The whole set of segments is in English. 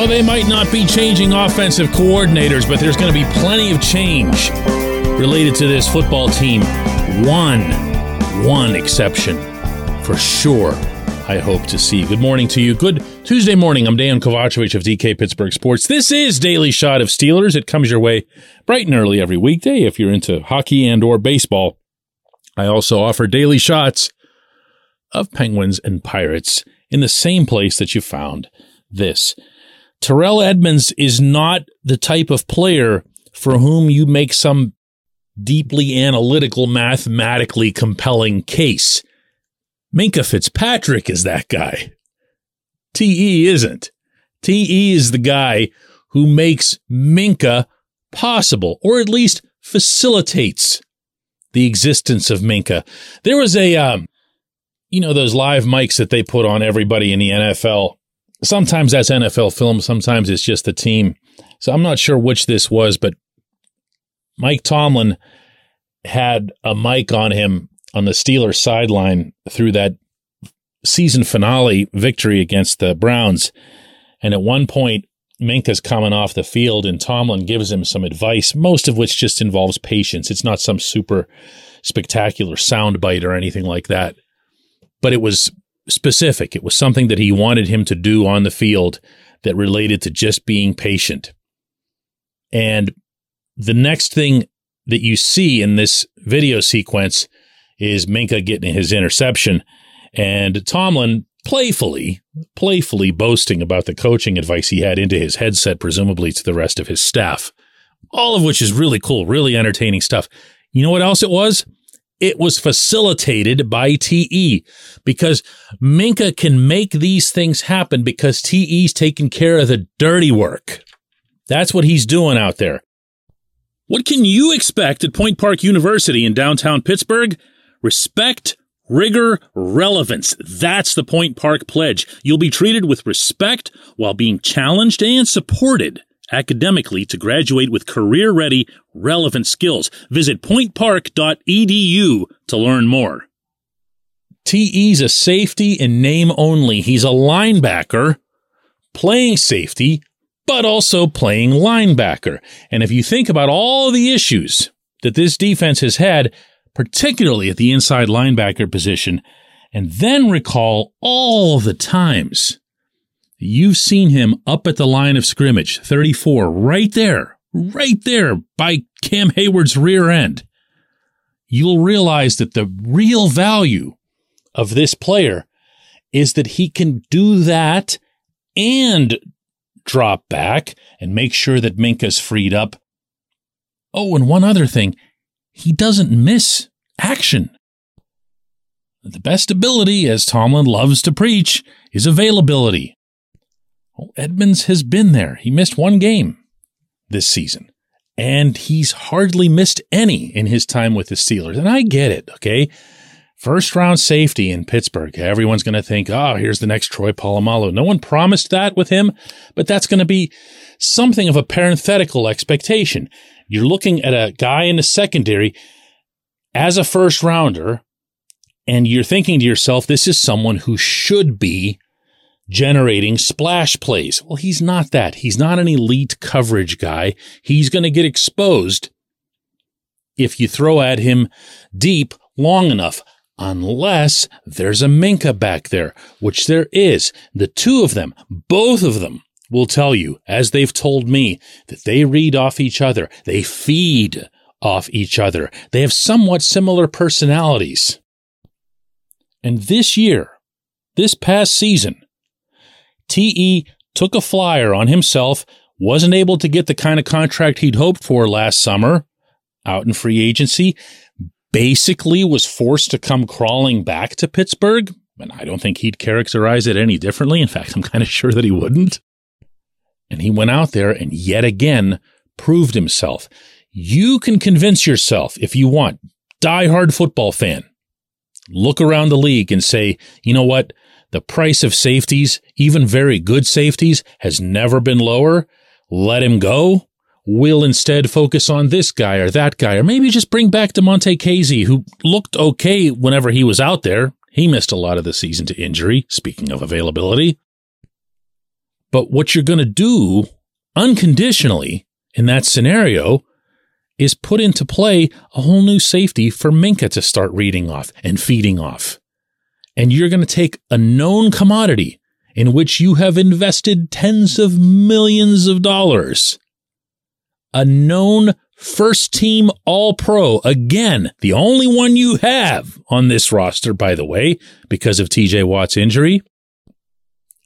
Oh, they might not be changing offensive coordinators, but there's going to be plenty of change related to this football team. One, one exception for sure. I hope to see. Good morning to you. Good Tuesday morning. I'm Dan Kovacevic of DK Pittsburgh Sports. This is Daily Shot of Steelers. It comes your way bright and early every weekday if you're into hockey and or baseball. I also offer daily shots of Penguins and Pirates in the same place that you found this. Terrell Edmunds is not the type of player for whom you make some deeply analytical, mathematically compelling case. Minkah Fitzpatrick is that guy. TE isn't. TE is the guy who makes Minkah possible, or at least facilitates the existence of Minkah. There was a, um, you know, those live mics that they put on everybody in the NFL sometimes that's NFL film, sometimes it's just the team. So I'm not sure which this was, but Mike Tomlin had a mic on him on the Steelers sideline through that season finale victory against the Browns. And at one point, Minkah's coming off the field and Tomlin gives him some advice, most of which just involves patience. It's not some super spectacular soundbite or anything like that. But it was specific. It was something that he wanted him to do on the field that related to just being patient. And the next thing that you see in this video sequence is Minkah getting his interception and Tomlin playfully, playfully boasting about the coaching advice he had into his headset, presumably to the rest of his staff. All of which is really cool, really entertaining stuff. You know what else it was? It was facilitated by TE because Minkah can make these things happen because TE's taking care of the dirty work. That's what he's doing out there. What can you expect at Point Park University in downtown Pittsburgh? Respect, rigor, relevance. That's the Point Park pledge. You'll be treated with respect while being challenged and supported academically to graduate with career ready, relevant skills. Visit pointpark.edu to learn more. TE's a safety in name only. He's a linebacker playing safety, but also playing linebacker. And if you think about all the issues that this defense has had, particularly at the inside linebacker position, and then recall all the times You've seen him up at the line of scrimmage, 34, right there, right there by Cam Hayward's rear end. You'll realize that the real value of this player is that he can do that and drop back and make sure that Minkah's freed up. Oh, and one other thing, he doesn't miss action. The best ability, as Tomlin loves to preach, is availability. Well, Edmunds has been there. He missed one game this season, and he's hardly missed any in his time with the Steelers. And I get it, okay? First round safety in Pittsburgh. Everyone's going to think, oh, here's the next Troy Polamalu. No one promised that with him, but that's going to be something of a parenthetical expectation. You're looking at a guy in the secondary as a first rounder, and you're thinking to yourself, this is someone who should be generating splash plays. Well, he's not that. He's not an elite coverage guy. He's going to get exposed if you throw at him deep long enough, unless there's a Minkah back there, which there is. The two of them, both of them will tell you, as they've told me, that they read off each other. They feed off each other. They have somewhat similar personalities. And this year, this past season, TE took a flyer on himself, wasn't able to get the kind of contract he'd hoped for last summer out in free agency, basically was forced to come crawling back to Pittsburgh. And I don't think he'd characterize it any differently. In fact, I'm kind of sure that he wouldn't. And he went out there and yet again proved himself. You can convince yourself if you want, die-hard football fan. Look around the league and say, you know what? The price of safeties, even very good safeties, has never been lower. Let him go. We'll instead focus on this guy or that guy, or maybe just bring back Damontae Kazee, who looked okay whenever he was out there. He missed a lot of the season to injury, speaking of availability. But what you're going to do unconditionally in that scenario is put into play a whole new safety for Minkah to start reading off and feeding off. And you're going to take a known commodity in which you have invested tens of millions of dollars, a known first team all pro, again, the only one you have on this roster, by the way, because of TJ Watt's injury,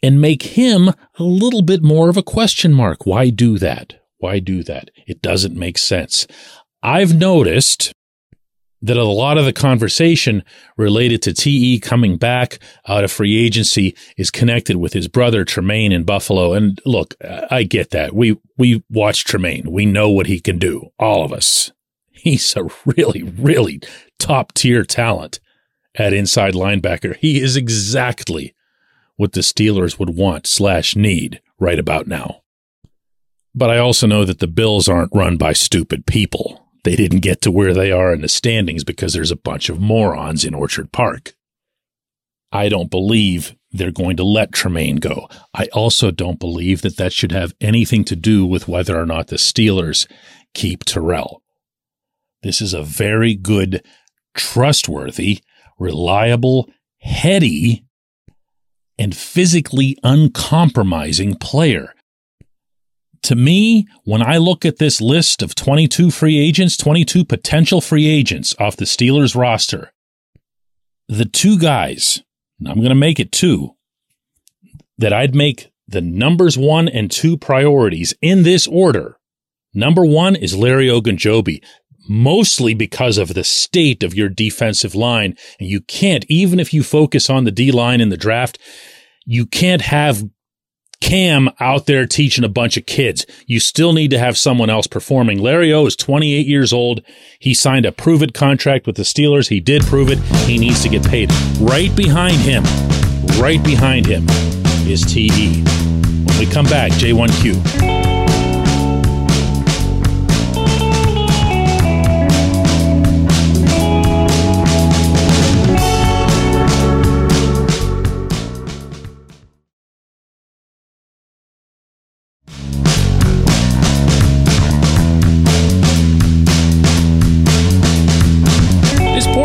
and make him a little bit more of a question mark. Why do that? Why do that? It doesn't make sense. I've noticed that a lot of the conversation related to TE coming back out of free agency is connected with his brother Tremaine in Buffalo. And look, I get that. We we watch Tremaine. We know what he can do. All of us. He's a really, really top tier talent at inside linebacker. He is exactly what the Steelers would want slash need right about now. But I also know that the Bills aren't run by stupid people. They didn't get to where they are in the standings because there's a bunch of morons in Orchard Park. I don't believe they're going to let Tremaine go. I also don't believe that that should have anything to do with whether or not the Steelers keep Terrell. This is a very good, trustworthy, reliable, heady and physically uncompromising player. To me, when I look at this list of 22 free agents, 22 potential free agents off the Steelers roster, the two guys, I'm going to make it two, that I'd make the numbers one and two priorities in this order. Number one is Larry Ogunjobi mostly because of the state of your defensive line. And you can't, even if you focus on the D line in the draft, you can't have Cam out there teaching a bunch of kids. You still need to have someone else performing. Larry O is 28 years old. He signed a prove it contract with the Steelers. He did prove it. He needs to get paid. Right behind him, right behind him is TE. When we come back, J1Q.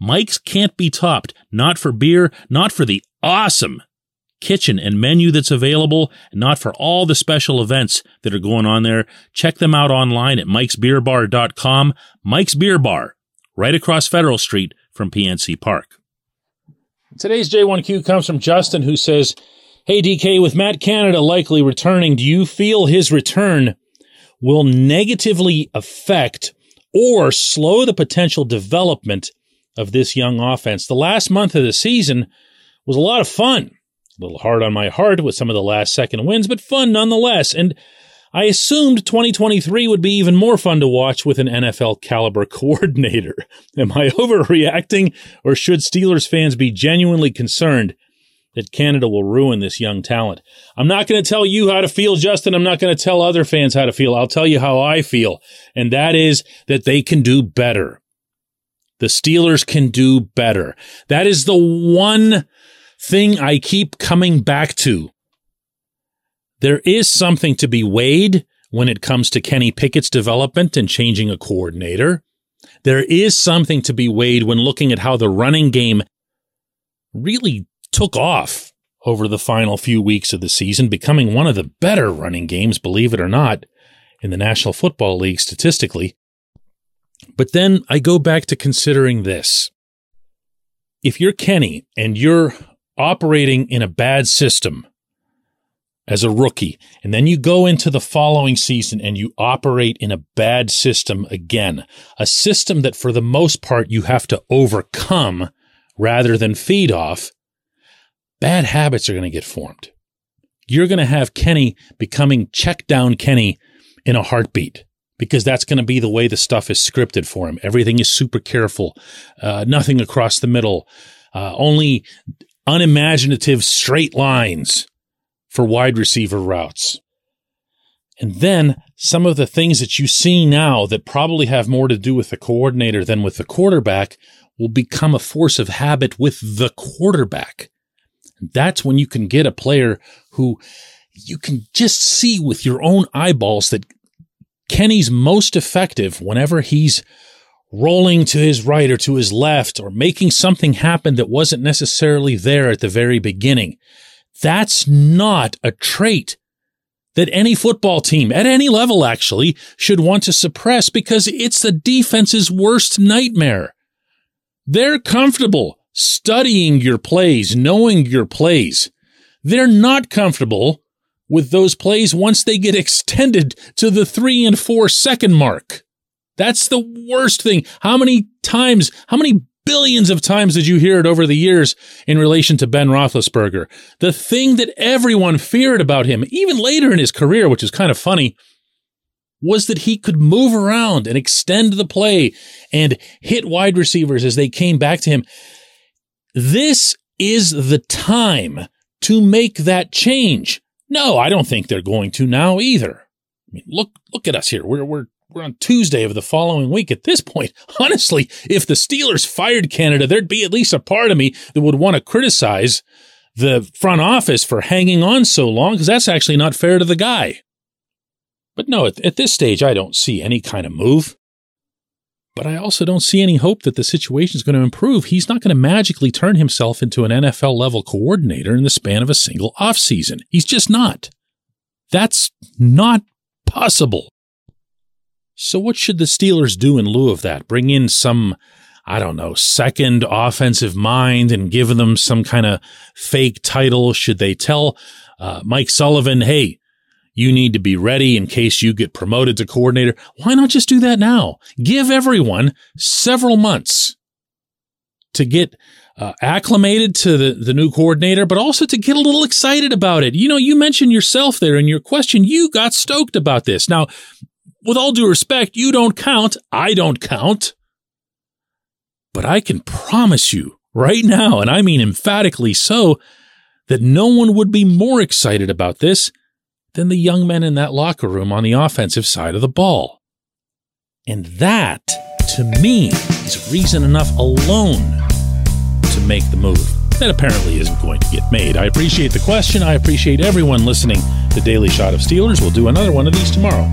Mike's can't be topped, not for beer, not for the awesome kitchen and menu that's available, not for all the special events that are going on there. Check them out online at mikesbeerbar.com. Mike's Beer Bar, right across Federal Street from PNC Park. Today's J1Q comes from Justin, who says, Hey DK, with Matt Canada likely returning, do you feel his return will negatively affect or slow the potential development of this young offense? The last month of the season was a lot of fun. A little hard on my heart with some of the last second wins, but fun nonetheless. And I assumed 2023 would be even more fun to watch with an NFL caliber coordinator. Am I overreacting, or should Steelers fans be genuinely concerned that Canada will ruin this young talent? I'm not going to tell you how to feel, Justin. I'm not going to tell other fans how to feel. I'll tell you how I feel. And that is that they can do better. The Steelers can do better. That is the one thing I keep coming back to. There is something to be weighed when it comes to Kenny Pickett's development and changing a coordinator. There is something to be weighed when looking at how the running game really took off over the final few weeks of the season, becoming one of the better running games, believe it or not, in the National Football League statistically. But then I go back to considering this. If you're Kenny and you're operating in a bad system as a rookie, and then you go into the following season and you operate in a bad system again, a system that for the most part you have to overcome rather than feed off, bad habits are going to get formed. You're going to have Kenny becoming check down Kenny in a heartbeat because that's going to be the way the stuff is scripted for him. Everything is super careful, uh, nothing across the middle, uh, only unimaginative straight lines for wide receiver routes. And then some of the things that you see now that probably have more to do with the coordinator than with the quarterback will become a force of habit with the quarterback. That's when you can get a player who you can just see with your own eyeballs that Kenny's most effective whenever he's rolling to his right or to his left or making something happen that wasn't necessarily there at the very beginning. That's not a trait that any football team at any level actually should want to suppress because it's the defense's worst nightmare. They're comfortable studying your plays, knowing your plays. They're not comfortable with those plays once they get extended to the three and four second mark. That's the worst thing. How many times, how many billions of times did you hear it over the years in relation to Ben Roethlisberger? The thing that everyone feared about him, even later in his career, which is kind of funny, was that he could move around and extend the play and hit wide receivers as they came back to him. This is the time to make that change. No, I don't think they're going to now either. I mean, look, look at us here. We're, we're, we're on Tuesday of the following week. At this point, honestly, if the Steelers fired Canada, there'd be at least a part of me that would want to criticize the front office for hanging on so long because that's actually not fair to the guy. But no, at, at, this stage, I don't see any kind of move. But I also don't see any hope that the situation is going to improve. He's not going to magically turn himself into an NFL level coordinator in the span of a single offseason. He's just not. That's not possible. So, what should the Steelers do in lieu of that? Bring in some, I don't know, second offensive mind and give them some kind of fake title? Should they tell uh, Mike Sullivan, hey, you need to be ready in case you get promoted to coordinator. Why not just do that now? Give everyone several months to get uh, acclimated to the, the new coordinator, but also to get a little excited about it. You know, you mentioned yourself there in your question. You got stoked about this. Now, with all due respect, you don't count. I don't count. But I can promise you right now, and I mean emphatically so, that no one would be more excited about this than the young men in that locker room on the offensive side of the ball. And that, to me, is reason enough alone to make the move. That apparently isn't going to get made. I appreciate the question. I appreciate everyone listening. The Daily Shot of Steelers will do another one of these tomorrow.